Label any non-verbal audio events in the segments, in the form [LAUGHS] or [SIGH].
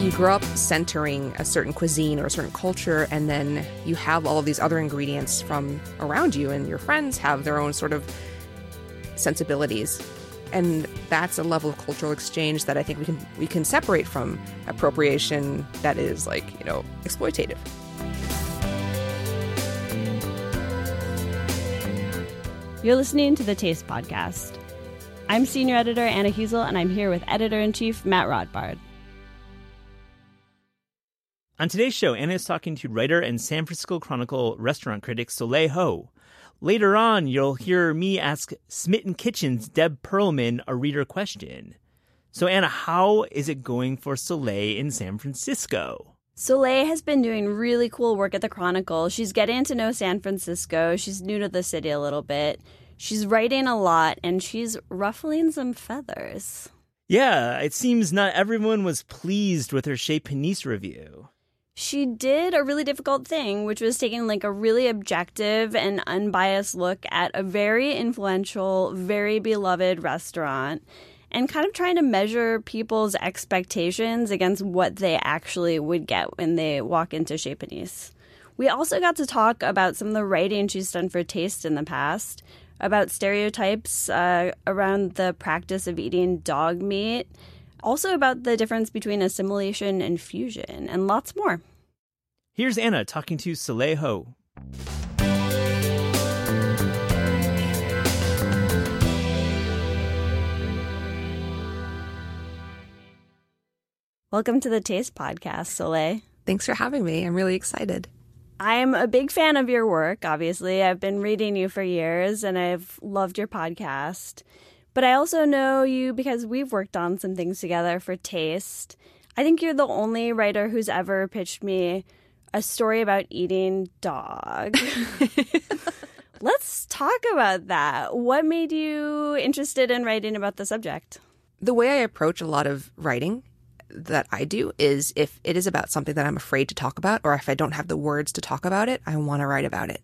you grow up centering a certain cuisine or a certain culture, and then you have all of these other ingredients from around you, and your friends have their own sort of sensibilities. And that's a level of cultural exchange that I think we can we can separate from appropriation that is like, you know, exploitative. You're listening to the Taste Podcast. I'm senior editor Anna Hezel, and I'm here with editor in chief Matt Rodbard. On today's show, Anna is talking to writer and San Francisco Chronicle restaurant critic Soleil Ho. Later on, you'll hear me ask Smitten Kitchen's Deb Perelman a reader question. So, Anna, how is it going for Soleil in San Francisco? Soleil has been doing really cool work at the Chronicle. She's getting to know San Francisco. She's new to the city a little bit. She's writing a lot and she's ruffling some feathers. Yeah, it seems not everyone was pleased with her Chez Panisse review she did a really difficult thing, which was taking like a really objective and unbiased look at a very influential, very beloved restaurant and kind of trying to measure people's expectations against what they actually would get when they walk into Chez Panisse. We also got to talk about some of the writing she's done for Taste in the past, about stereotypes uh, around the practice of eating dog meat, also about the difference between assimilation and fusion, and lots more. Here's Anna talking to Soleil Ho. Welcome to the Taste Podcast, Soleil. Thanks for having me. I'm really excited. I'm a big fan of your work, obviously. I've been reading you for years and I've loved your podcast. But I also know you because we've worked on some things together for Taste. I think you're the only writer who's ever pitched me a story about eating dog. [LAUGHS] Let's talk about that. What made you interested in writing about the subject? The way I approach a lot of writing that I do is if it is about something that I'm afraid to talk about, or if I don't have the words to talk about it, I want to write about it.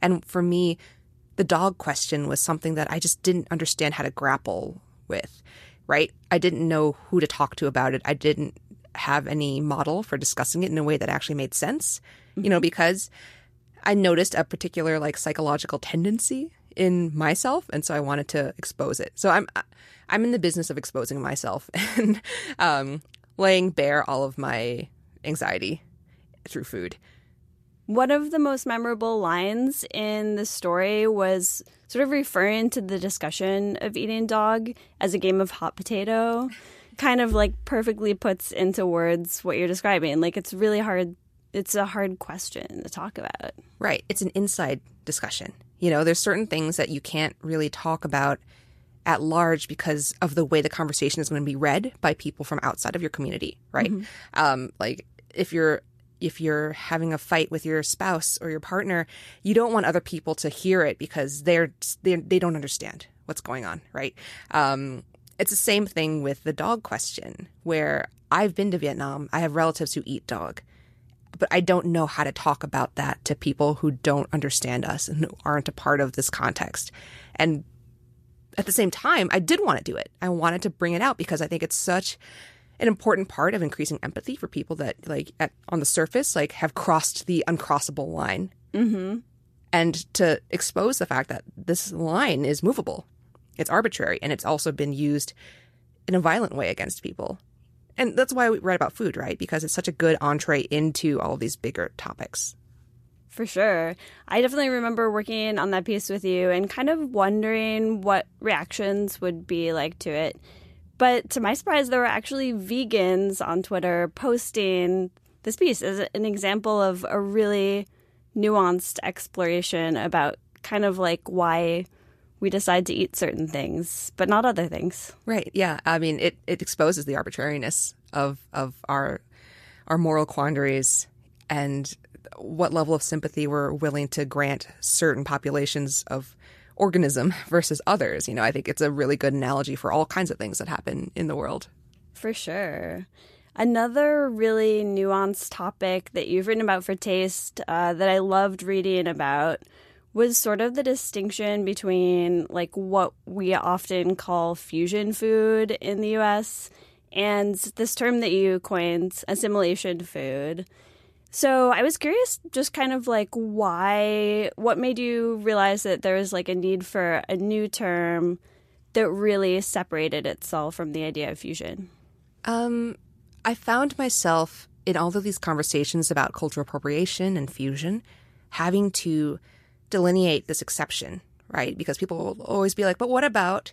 And for me, the dog question was something that I just didn't understand how to grapple with, right? I didn't know who to talk to about it. I didn't have any model for discussing it in a way that actually made sense, mm-hmm. you know, mm-hmm. because I noticed a particular like psychological tendency in myself and so I wanted to expose it. So I'm I'm in the business of exposing myself [LAUGHS] and um, laying bare all of my anxiety through food. One of the most memorable lines in the story was sort of referring to the discussion of eating dog as a game of hot potato kind of like perfectly puts into words what you're describing. Like it's really hard. It's a hard question to talk about. Right. It's an inside discussion. You know, there's certain things that you can't really talk about at large because of the way the conversation is going to be read by people from outside of your community, right? Mm-hmm. Um, like if you're if you're having a fight with your spouse or your partner, you don't want other people to hear it because they're, they're they don't understand what's going on, right? Um, it's the same thing with the dog question, where I've been to Vietnam. I have relatives who eat dog, but I don't know how to talk about that to people who don't understand us and who aren't a part of this context. And at the same time, I did want to do it. I wanted to bring it out because I think it's such an important part of increasing empathy for people that, like, at, on the surface, like, have crossed the uncrossable line. Mm-hmm. And to expose the fact that this line is movable it's arbitrary and it's also been used in a violent way against people. And that's why we write about food, right? Because it's such a good entree into all of these bigger topics. For sure. I definitely remember working on that piece with you and kind of wondering what reactions would be like to it. But to my surprise, there were actually vegans on Twitter posting this piece as an example of a really nuanced exploration about kind of like why we decide to eat certain things, but not other things. Right. Yeah. I mean, it, it exposes the arbitrariness of of our our moral quandaries and what level of sympathy we're willing to grant certain populations of organism versus others. You know, I think it's a really good analogy for all kinds of things that happen in the world. For sure. Another really nuanced topic that you've written about for Taste uh, that I loved reading about was sort of the distinction between like what we often call fusion food in the US and this term that you coined, assimilation food. So I was curious, just kind of like why, what made you realize that there was like a need for a new term that really separated itself from the idea of fusion? Um, I found myself in all of these conversations about cultural appropriation and fusion having to delineate this exception, right? Because people will always be like, but what about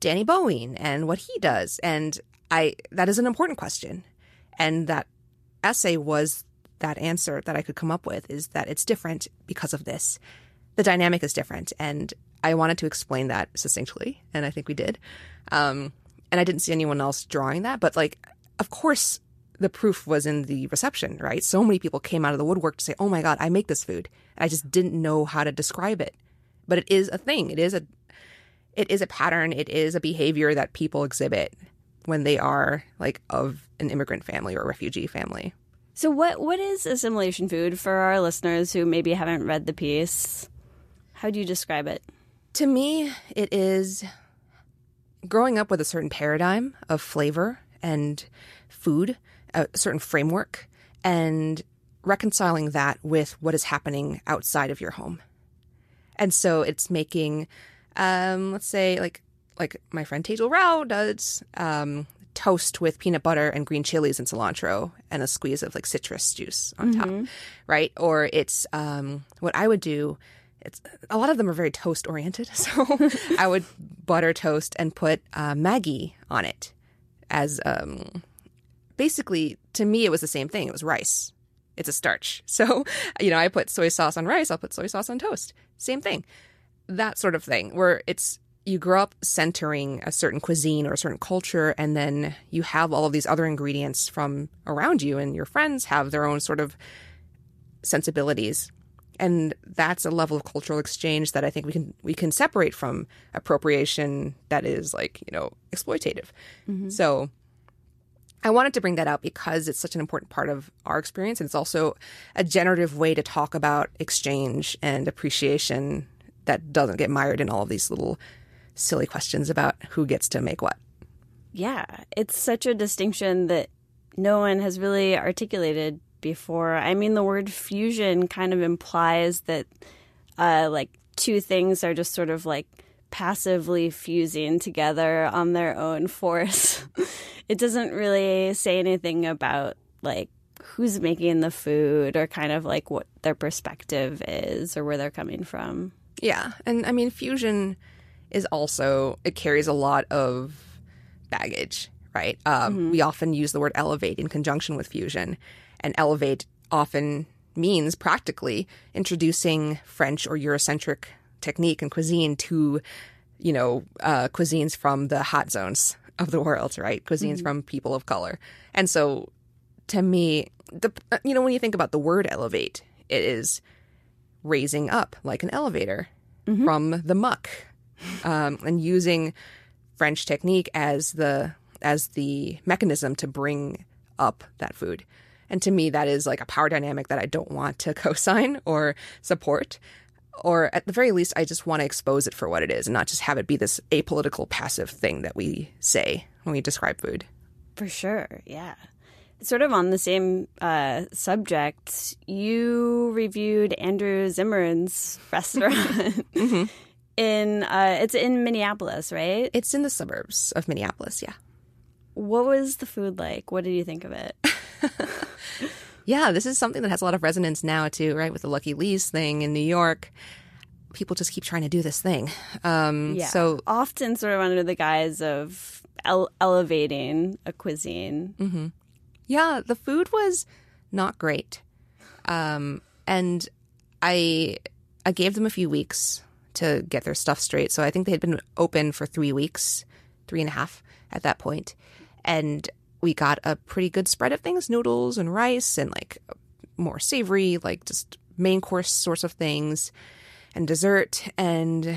Danny Bowien and what he does? And I, that is an important question. And that essay was that answer that I could come up with is that it's different because of this. The dynamic is different. And I wanted to explain that succinctly. And I think we did. Um, and I didn't see anyone else drawing that, but like, of course, the proof was in the reception, right? So many people came out of the woodwork to say, "Oh my god, I make this food." And I just didn't know how to describe it. But it is a thing. It is a it is a pattern. It is a behavior that people exhibit when they are like of an immigrant family or refugee family. So what what is assimilation food for our listeners who maybe haven't read the piece? How do you describe it? To me, it is growing up with a certain paradigm of flavor and food a certain framework and reconciling that with what is happening outside of your home. And so it's making, um, let's say, like like my friend Tejal Rao does, um, toast with peanut butter and green chilies and cilantro and a squeeze of like citrus juice on mm-hmm. top, right? Or it's um, what I would do. It's a lot of them are very toast oriented, [LAUGHS] so I would butter toast and put uh, Maggi on it as um, basically, to me, it was the same thing. It was rice. It's a starch. [LAUGHS] So, you know, I put soy sauce on rice, I'll put soy sauce on toast. Same thing. That sort of thing, where it's you grow up centering a certain cuisine or a certain culture, and then you have all of these other ingredients from around you, and your friends have their own sort of sensibilities. And that's a level of cultural exchange that I think we can we can separate from appropriation that is like you know exploitative. Mm-hmm. So I wanted to bring that out because it's such an important part of our experience. And it's also a generative way to talk about exchange and appreciation that doesn't get mired in all of these little silly questions about who gets to make what. Yeah, it's such a distinction that no one has really articulated before. I mean, the word fusion kind of implies that, uh, like, two things are just sort of like passively fusing together on their own [LAUGHS] force. it doesn't really say anything about like who's making the food or kind of like what their perspective is or where they're coming from. Yeah. And I mean, fusion is also, it carries a lot of baggage, right? Um, mm-hmm. We often use the word elevate in conjunction with fusion, and elevate often means practically introducing French or Eurocentric technique and cuisine to, you know, uh, cuisines from the hot zones [LAUGHS] of the world, right? Cuisines mm-hmm. from people of color. And so to me, the you know, when you think about the word elevate, it is raising up like an elevator mm-hmm. from the muck um, and using French technique as the as the mechanism to bring up that food. And to me, that is like a power dynamic that I don't want to [LAUGHS] co-sign or support or at the very least, I just want to expose it for what it is and not just have it be this apolitical, passive thing that we say when we describe food. For sure, yeah. Sort of on the same uh, subject, you reviewed Andrew Zimmern's restaurant [LAUGHS] mm-hmm. In uh, it's in Minneapolis, right? It's in the suburbs of Minneapolis, yeah. What was the food like? What did you think of it? [LAUGHS] yeah, this is something that has a lot of resonance now too, right? With the Lucky Lee's thing in New York. People just keep trying to do this thing. Um, yeah. So often, sort of under the guise of ele- elevating a cuisine. Mm-hmm. Yeah, the food was not great, um, and I I gave them a few weeks to get their stuff straight. So I think they had been open for three weeks, three and a half at that point, and we got a pretty good spread of things noodles and rice and like more savory, like just main course sorts of things and dessert. And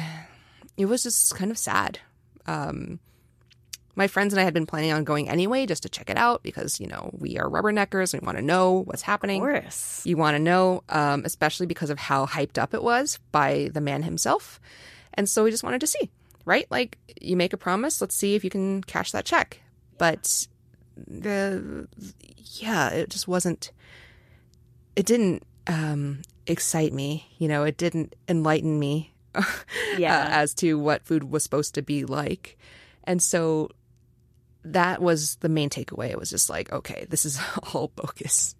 it was just kind of sad. Um, my friends and I had been planning on going anyway just to check it out because, you know, we are rubberneckers. We want to know what's happening. Of course. You want to know, um, especially because of how hyped up it was by the man himself. And so we just wanted to see, right? Like, you make a promise, let's see if you can cash that check. But the yeah, it just wasn't. It didn't um, excite me. You know, it didn't enlighten me. [LAUGHS] Yeah. uh, as to what food was supposed to be like, and so that was the main takeaway. It was just like, okay, this is [LAUGHS] all bogus.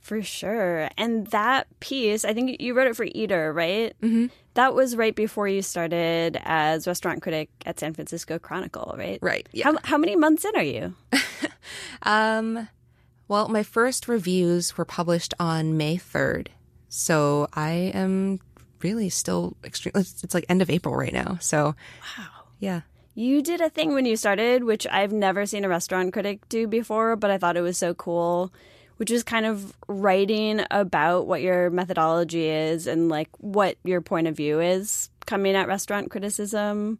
For sure. And that piece, I think you wrote it for Eater, right? Mm-hmm. That was right before you started as restaurant critic at San Francisco Chronicle, right? Right. Yeah. How, how many months in are you? [LAUGHS] Um, well, my first reviews were published on May 3rd. So I am really still extreme. It's, it's like end of April right now. So, Wow. yeah. You did a thing when you started, which I've never seen a restaurant critic do before, but I thought it was so cool, which was kind of writing about what your methodology is and like what your point of view is coming at restaurant criticism.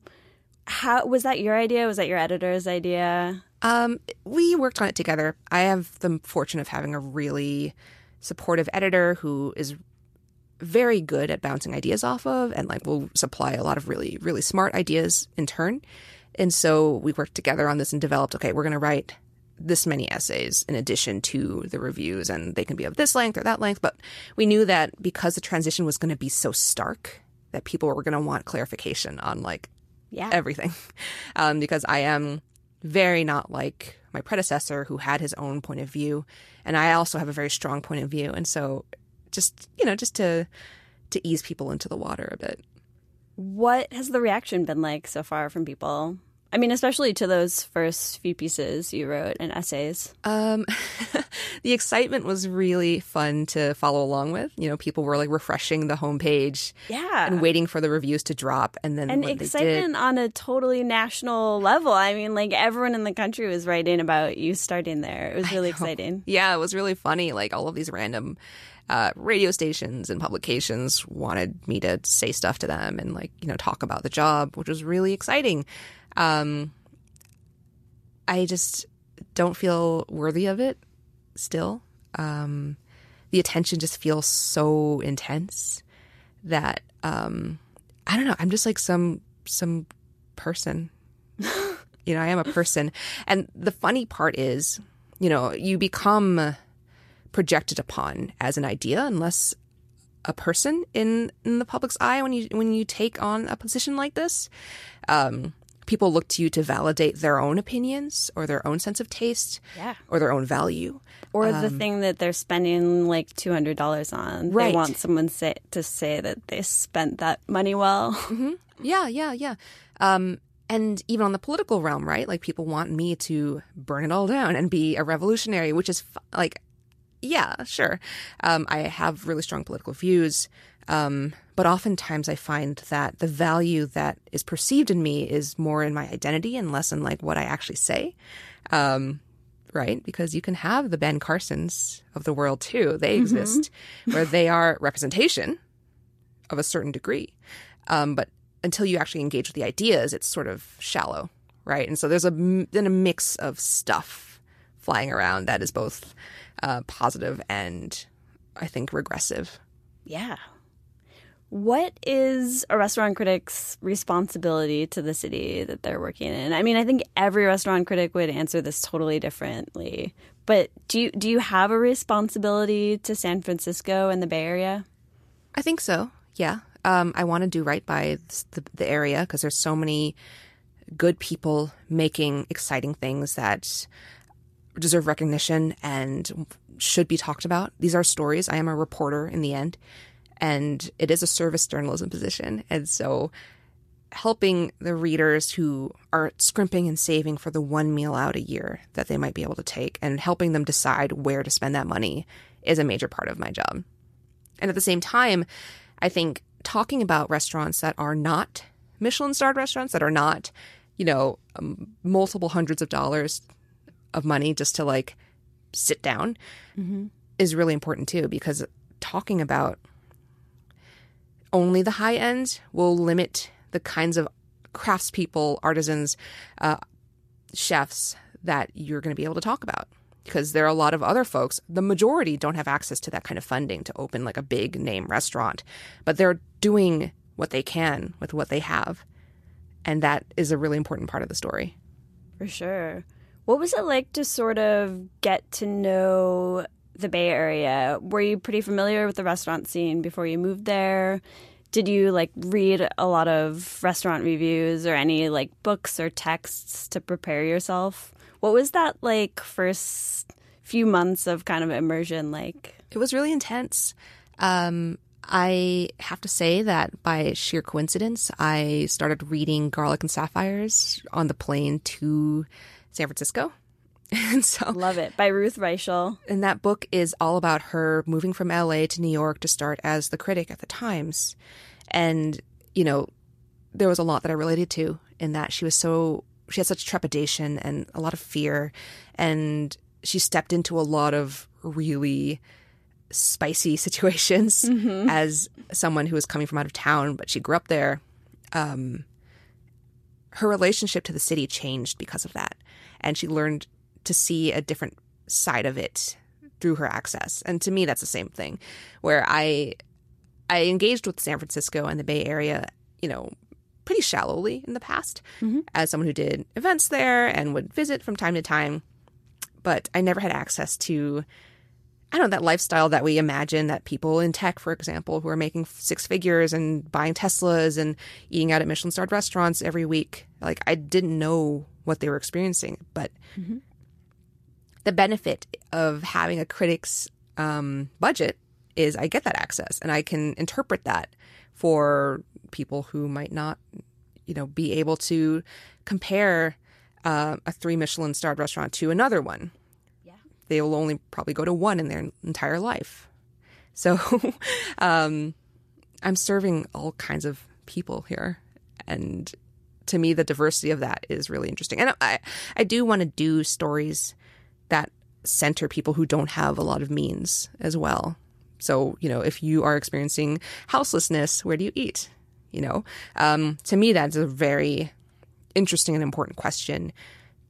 How was that your idea? Was that your editor's idea? Um, we worked on it together. I have the fortune of having a really supportive editor who is very good at bouncing ideas off of and like will supply a lot of really, really smart ideas in turn. And so we worked together on this and developed, okay, we're going to write this many essays in addition to the reviews and they can be of this length or that length. But we knew that because the transition was going to be so stark that people were going to want clarification on like Yeah. everything [LAUGHS] um, because I am very not like my predecessor who had his own point of view, and I also have a very strong point of view, and so just you know just to to ease people into the water a bit. What has the reaction been like so far from people? I mean, especially to those first few pieces you wrote and essays. Um, [LAUGHS] the excitement was really fun to follow along with. You know, people were like refreshing the homepage Yeah. and waiting for the reviews to drop, and then and they did, excitement on a totally national level. I mean, like everyone in the country was writing about you starting there. It was really exciting. Yeah, it was really funny. Like all of these random uh, radio stations and publications wanted me to say stuff to them and like you know talk about the job, which was really exciting. Um, I just don't feel worthy of it still. Um, the attention just feels so intense that um, I don't know. I'm just like some some person. [LAUGHS] you know, I am a person, and the funny part is, you know, you become projected upon as an idea unless a person in in the public's eye when you when you take on a position like this. Um, people look to you to validate their own opinions or their own sense of taste Yeah. or their own value. Or the thing that they're spending like two hundred dollars on. Right. They want someone say, to say that they spent that money well. [LAUGHS] Yeah, yeah, yeah. Um, and even on the political realm, right? Like people want me to burn it all down and be a revolutionary, which is f- like, yeah, sure. Um, I have really strong political views. Um, but oftentimes I find that the value that is perceived in me is more in my identity and less in like what I actually say. Um, right? Because you can have the Ben Carsons of the world too. They exist where they are representation of a certain degree. Um, but until you actually engage with the ideas, it's sort of shallow, right? And so there's a then a mix of stuff flying around that is both uh, positive and I think regressive. Yeah. What is a restaurant critic's responsibility to the city that they're working in? I mean, I think every restaurant critic would answer this totally differently. But do you do you have a responsibility to San Francisco and the Bay Area? I think so. Yeah. Um, I want to do right by the, the area because there's so many good people making exciting things that deserve recognition and should be talked about. These are stories. I am a reporter in the end, and it is a service journalism position. And so helping the readers who are scrimping and saving for the one meal out a year that they might be able to take and helping them decide where to spend that money is a major part of my job. And at the same time, I think talking about restaurants that are not Michelin starred restaurants, that are not, you know, um, multiple hundreds of dollars of money just to like sit down is really important too, because talking about only the high end will limit the kinds of craftspeople, artisans, uh, chefs that you're going to be able to talk about. Because there are a lot of other folks, the majority don't have access to that kind of funding to open like a big name restaurant, but they're doing what they can with what they have. And that is a really important part of the story. For sure. What was it like to sort of get to know the Bay Area? Were you pretty familiar with the restaurant scene before you moved there? Did you like read a lot of restaurant reviews or any like books or texts to prepare yourself? What was that like first few months of kind of immersion like? It was really intense. Um, I have to say that by sheer coincidence, I started reading Garlic and Sapphires on the plane to San Francisco. [LAUGHS] And so love it by Ruth Reichl. And that book is all about her moving from LA to New York to start as the critic at the Times. And, you know, there was a lot that I related to in that she was so she had such trepidation and a lot of fear and she stepped into a lot of really spicy [LAUGHS] situations mm-hmm. as someone who was coming from out of town, but she grew up there. Um, her relationship to the city changed because of that, and she learned to see a different side of it through her access. And to me, that's the same thing, where I I engaged with San Francisco and the Bay Area, you know, pretty shallowly in the past mm-hmm. as someone who did events there and would visit from time to time, but I never had access to I don't know, that lifestyle that we imagine that people in tech, for example, who are making six figures and buying Teslas and eating out at Michelin starred restaurants every week, like I didn't know what they were experiencing. But mm-hmm. the benefit of having a critic's um, budget is I get that access and I can interpret that for people who might not, you know, be able to compare uh, a three Michelin starred restaurant to another one they will only probably go to one in their entire life. So [LAUGHS] um, I'm serving all kinds of people here. And to me, the diversity of that is really interesting. And I, I do want to do stories that center people who don't have a lot of means as well. So, you know, if you are experiencing houselessness, where do you eat? You know, um, to me, that's a very interesting and important question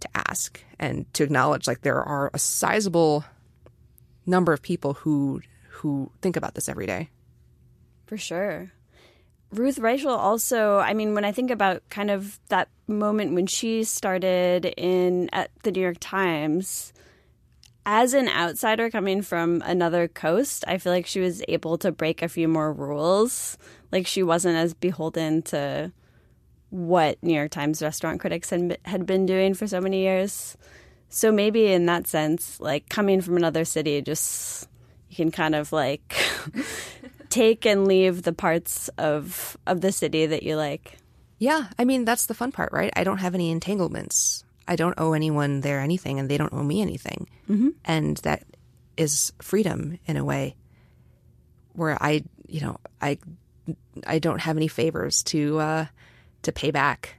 to ask and to acknowledge like there are a sizable number of people who who think about this every day. For sure. Ruth Reichl also, I mean, when I think about kind of that moment when she started in at the New York Times, as an outsider coming from another coast, I feel like she was able to break a few more rules. Like she wasn't as beholden to what New York Times restaurant critics had had been doing for so many years. So maybe in that sense, like coming from another city, just you can kind of like [LAUGHS] take and leave the parts of of the city that you like. Yeah, I mean that's the fun part, right? I don't have any entanglements. I don't owe anyone there anything, and they don't owe me anything, mm-hmm. and that is freedom in a way where I, you know, I I don't have any favors to uh, to pay back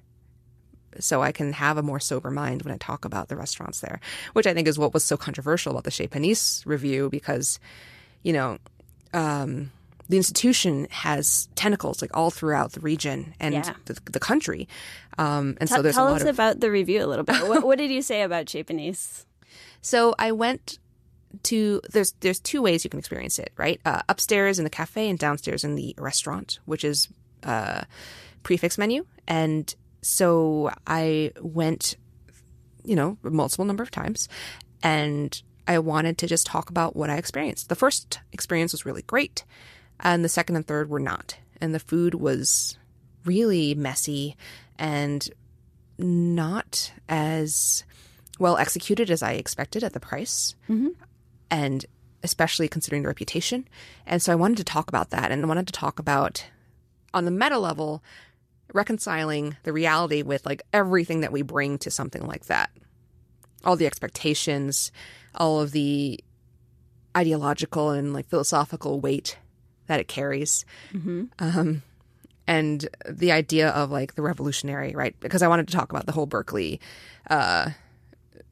so I can have a more sober mind when I talk about the restaurants there, which I think is what was so controversial about the Chez Panisse review because, you know, um, the institution has tentacles like all throughout the region and yeah. the, the, country. Um, and T- so there's tell us of... about the review a little bit. what, what, did you say about Chez Panisse? So I went to there's there's two ways you can experience it, right? Uh, upstairs in the cafe and downstairs in the restaurant, which is uh, prix fixe menu. And so I went, you know, multiple number of times and I wanted to just talk about what I experienced. The first experience was really great, and the second and third were not. And the food was really messy and not as well executed as I expected at the price. Mm-hmm. And especially considering the reputation. And so I wanted to talk about that and I wanted to talk about on the meta level reconciling the reality with like everything that we bring to something like that. All the expectations, all of the ideological and like philosophical weight that it carries. Mm-hmm. Um, and the idea of like the revolutionary, right? Because I wanted to talk about the whole Berkeley uh,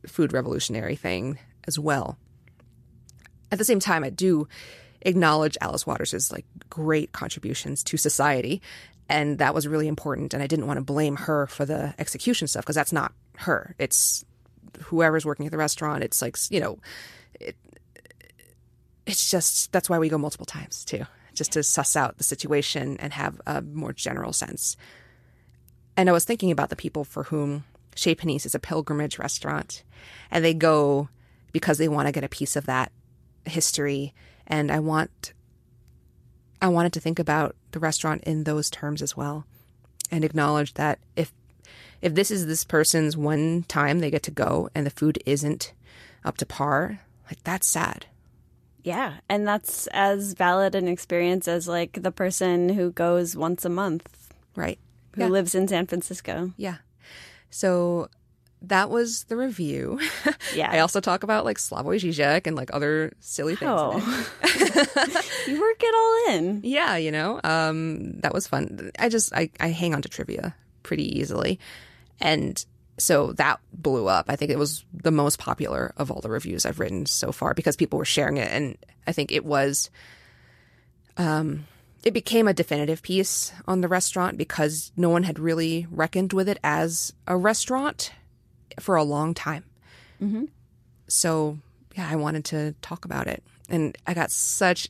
food revolutionary thing as well. At the same time, I do acknowledge Alice Waters' like great contributions to society and that was really important and i didn't want to blame her for the execution stuff because that's not her it's whoever's working at the restaurant it's like you know it, it's just that's why we go multiple times too just to suss out the situation and have a more general sense and i was thinking about the people for whom Chez Panisse is a pilgrimage restaurant, and they go because they want to get a piece of that history. And I want, I wanted to think about the restaurant in those terms as well, and acknowledge that if if this is this person's one time they get to go and the food isn't up to par, like that's sad. Yeah, and that's as valid an experience as like the person who goes once a month, Right. who Yeah. lives in San Francisco. Yeah. So that was the review. [LAUGHS] Yeah. I also talk about like Slavoj Žižek and like other silly things. Oh. [LAUGHS] you work it all in. Yeah, you know, um, that was fun. I just I, I hang on to trivia pretty easily, and so that blew up. I think it was the most popular of all the reviews I've written so far because people were sharing it, and I think it was, um, it became a definitive piece on the restaurant because no one had really reckoned with it as a restaurant for a long time. So yeah, I wanted to talk about it, and I got such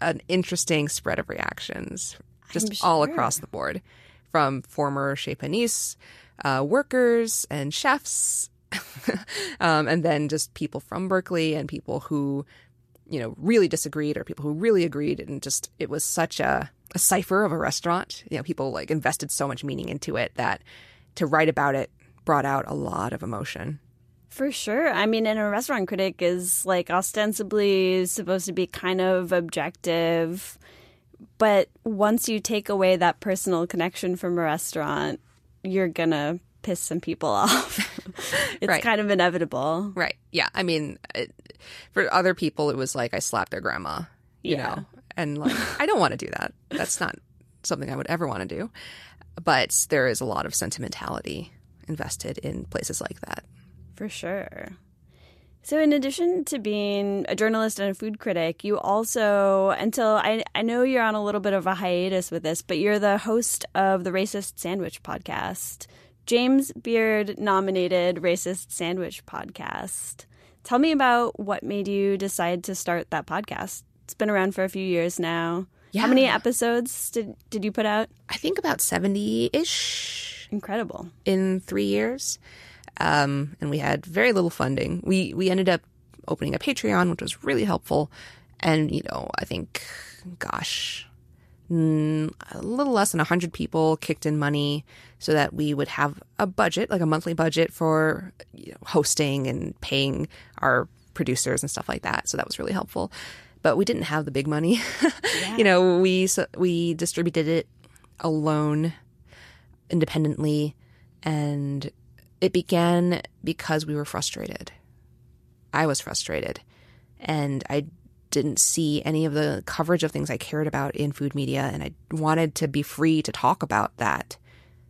an interesting spread of reactions just I'm all across the board from former Chez Panisse uh, workers and chefs, [LAUGHS] um, and then just people from Berkeley and people who, you know, really disagreed or people who really agreed. And just it was such a, a cipher of a restaurant. You know, people like invested so much meaning into it that to write about it brought out a lot of emotion. For sure. I mean, and a restaurant critic is like ostensibly supposed to be kind of objective. But once you take away that personal connection from a restaurant, you're going to piss some people [LAUGHS] off. it's Right. kind of inevitable. Right. Yeah. I mean, it, for other people, it was like I slapped their grandma, you Yeah. know, and like, I don't want to do that. That's not something I would ever want to do. But there is a lot of sentimentality invested in places like that. For sure. So, in addition to being a journalist and a food critic, you also, until I, I know you're on a little bit of a hiatus with this, but you're the host of the Racist Sandwich podcast, James Beard nominated Racist Sandwich podcast. Tell me about what made you decide to start that podcast. It's been around for a few years now. Yeah. How many episodes did, did you put out? I think about 70 ish Incredible. in three years. Um, and we had very little funding. We, we ended up opening a Patreon, which was really helpful. And, you know, I think, gosh, mm, a little less than 100 people kicked in money so that we would have a budget, like a monthly budget for you know, hosting and paying our producers and stuff like that. So that was really helpful. But we didn't have the big money. [LAUGHS] you know, we so we distributed it alone, independently, and it began because we were frustrated. I was frustrated, and I didn't see any of the coverage of things I cared about in food media, and I wanted to be free to talk about that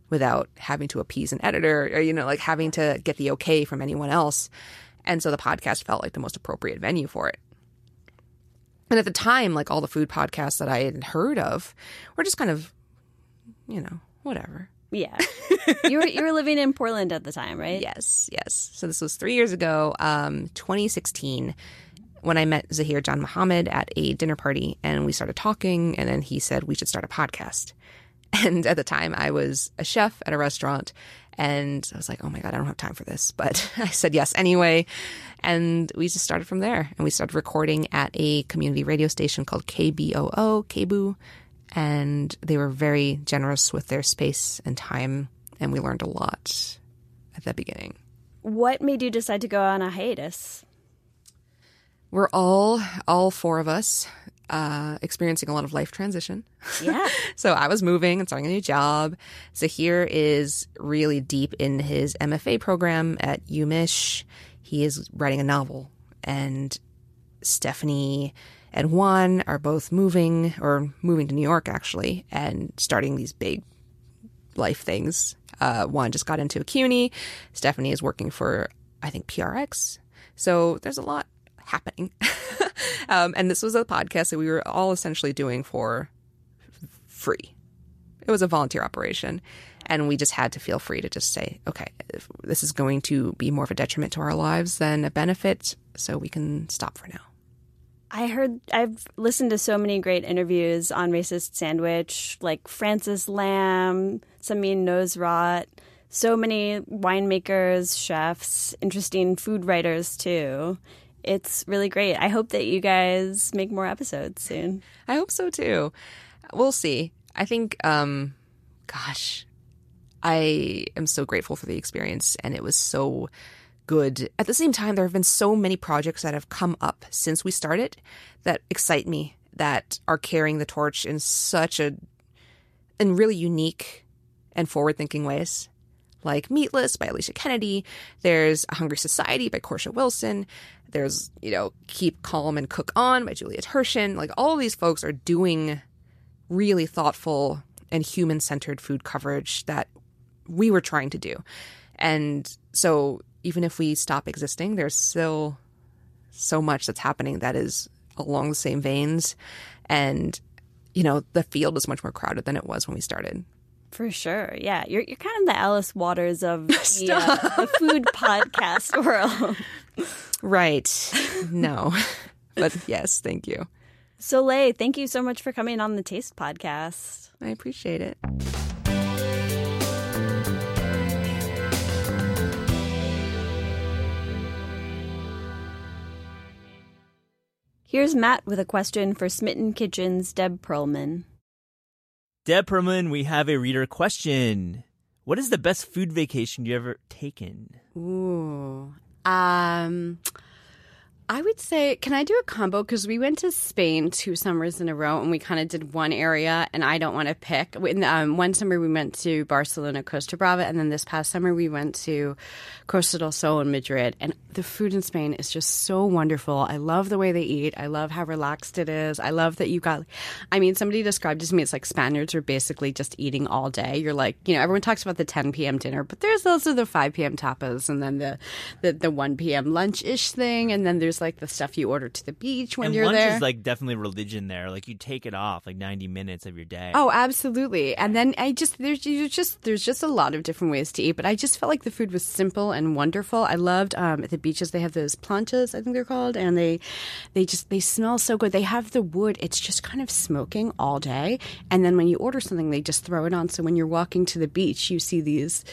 without having to appease an editor or you know like having to get the okay from anyone else. And so the podcast felt like the most appropriate venue for it. And at the time, like all the food podcasts that I had heard of were just kind of, you know, whatever. Yeah. [LAUGHS] you, were, you were living in Portland at the time, right? Yes, yes. So this was three years ago, um, 2016, when I met Zahir Janmohamed at a dinner party, and we started talking. And then he said we should start a podcast. [LAUGHS] And at the time, I was a chef at a restaurant, and I was like, "Oh my god, I don't have time for this." [LAUGHS] But I said yes anyway, and we just started from there. And we started recording at a community radio station called KBOO, KBOO, and they were very generous with their space and time, and we learned a lot at the beginning. What made you decide to go on a hiatus? We're all, all four of us, uh, experiencing a lot of life transition. Yeah. [LAUGHS] So I was moving and starting a new job. Zahir is really deep in his MFA program at UMich. He is writing a novel, and Stephanie and Juan are both moving or moving to New York actually, and starting these big life things. Uh, Juan just got into a CUNY. Stephanie is working for, I think, PRX. So there's a lot happening. [LAUGHS] um, and this was a podcast that we were all essentially doing for free. It was a volunteer operation. And we just had to feel free to just say, okay, this is going to be more of a detriment to our lives than a benefit. So we can stop for now. I heard, I've listened to so many great interviews on Racist Sandwich, like Francis Lam, Samin Nosrat, so many winemakers, chefs, interesting food writers too. It's really great. I hope that you guys make more episodes soon. I hope so too. We'll see. I think, um, gosh, I am so grateful for the experience, and it was so good. At the same time, there have been so many projects that have come up since we started that excite me, that are carrying the torch in such a, in really unique and forward thinking ways. Like Meatless by Alicia Kennedy. There's A Hungry Society by Korsha Wilson. There's, you know, Keep Calm and Cook On by Julia Turshen. Like all these folks are doing really thoughtful and human centered food coverage that we were trying to do. And so even if we stop existing, there's still so much that's happening that is along the same veins. And, you know, the field is much more crowded than it was when we started. For sure. Yeah. You're, you're kind of the Alice Waters of [LAUGHS] the, uh, the food podcast [LAUGHS] world. Right. No. [LAUGHS] but yes, thank you. Soleil, thank you so much for coming on the Taste Podcast. I appreciate it. Here's Matt with a question for Smitten Kitchen's Deb Perelman. Deb Perelman, we have a reader question. What is the best food vacation you ever taken? Ooh. Um I would say, can I do a combo? Because we went to Spain two summers in a row, and we kind of did one area, and I don't want to pick. Um, one summer we went to Barcelona, Costa Brava, and then this past summer we went to Costa del Sol in Madrid. And the food in Spain is just so wonderful. I love the way they eat. I love how relaxed it is. I love that you got. I mean, somebody described it to me. It's like Spaniards are basically just eating all day. You're like, you know, everyone talks about the 10 p.m. dinner, but there's also the 5 p.m. tapas, and then the the, the 1 p.m. lunch ish thing, and then there's like the stuff you order to the beach when and you're lunch there. is like definitely religion there. Like you take it off like 90 minutes of your day. Oh, absolutely. And then I just there's you just there's just a lot of different ways to eat, but I just felt like the food was simple and wonderful. I loved um, at the beaches they have those planchas, I think they're called, and they they just they smell so good. They have the wood; it's just kind of smoking all day, and then when you order something, they just throw it on. So when you're walking to the beach, you see these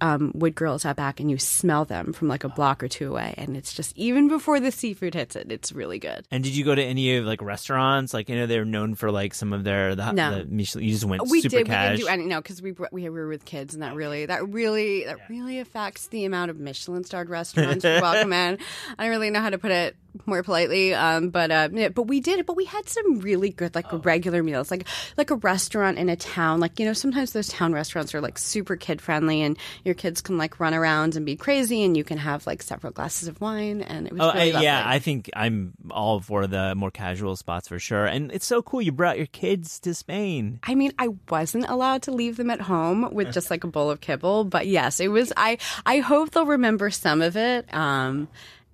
um, wood grills out back and you smell them from like a block or two away. And it's just, even before the seafood hits it, it's really good. And did you go to any of like restaurants? Like, you know, they're known for like some of their, the, No. the Michelin, you just went we super did. cash. We didn't do any. No, because we, we were with kids, and that really that really that really affects the amount of Michelin starred restaurants we [LAUGHS] welcome in. I don't really know how to put it more politely, um, but uh, yeah, but we did. But we had some really good like regular meals, like like a restaurant in a town. Like you know, sometimes those town restaurants are like super kid friendly, and your kids can like run around and be crazy, and you can have like several glasses of wine, and it was Oh, really I, yeah. I think I'm all for the more casual spots for sure. And it's so cool you brought your kids to Spain. I mean, I wasn't allowed to leave them at home with just like a bowl of kibble, but yes, it was. I I hope they'll remember some of it. Um,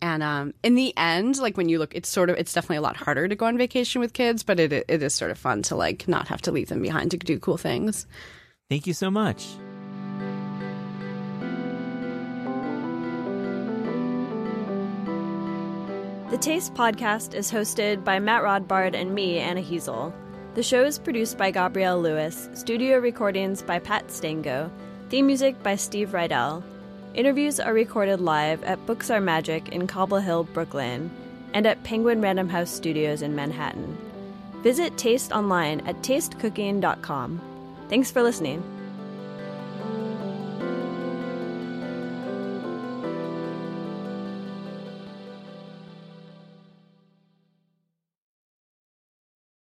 and um, in the end, like when you look, it's sort of it's definitely a lot harder to go on vacation with kids, but it it is sort of fun to like not have to leave them behind to do cool things. Thank you so much. The Taste Podcast is hosted by Matt Rodbard and me, Anna Hezel. The show is produced by Gabrielle Lewis, studio recordings by Pat Stango, theme music by Steve Rydell. Interviews are recorded live at Books Are Magic in Cobble Hill, Brooklyn, and at Penguin Random House Studios in Manhattan. Visit Taste online at tastecooking.com. Thanks for listening.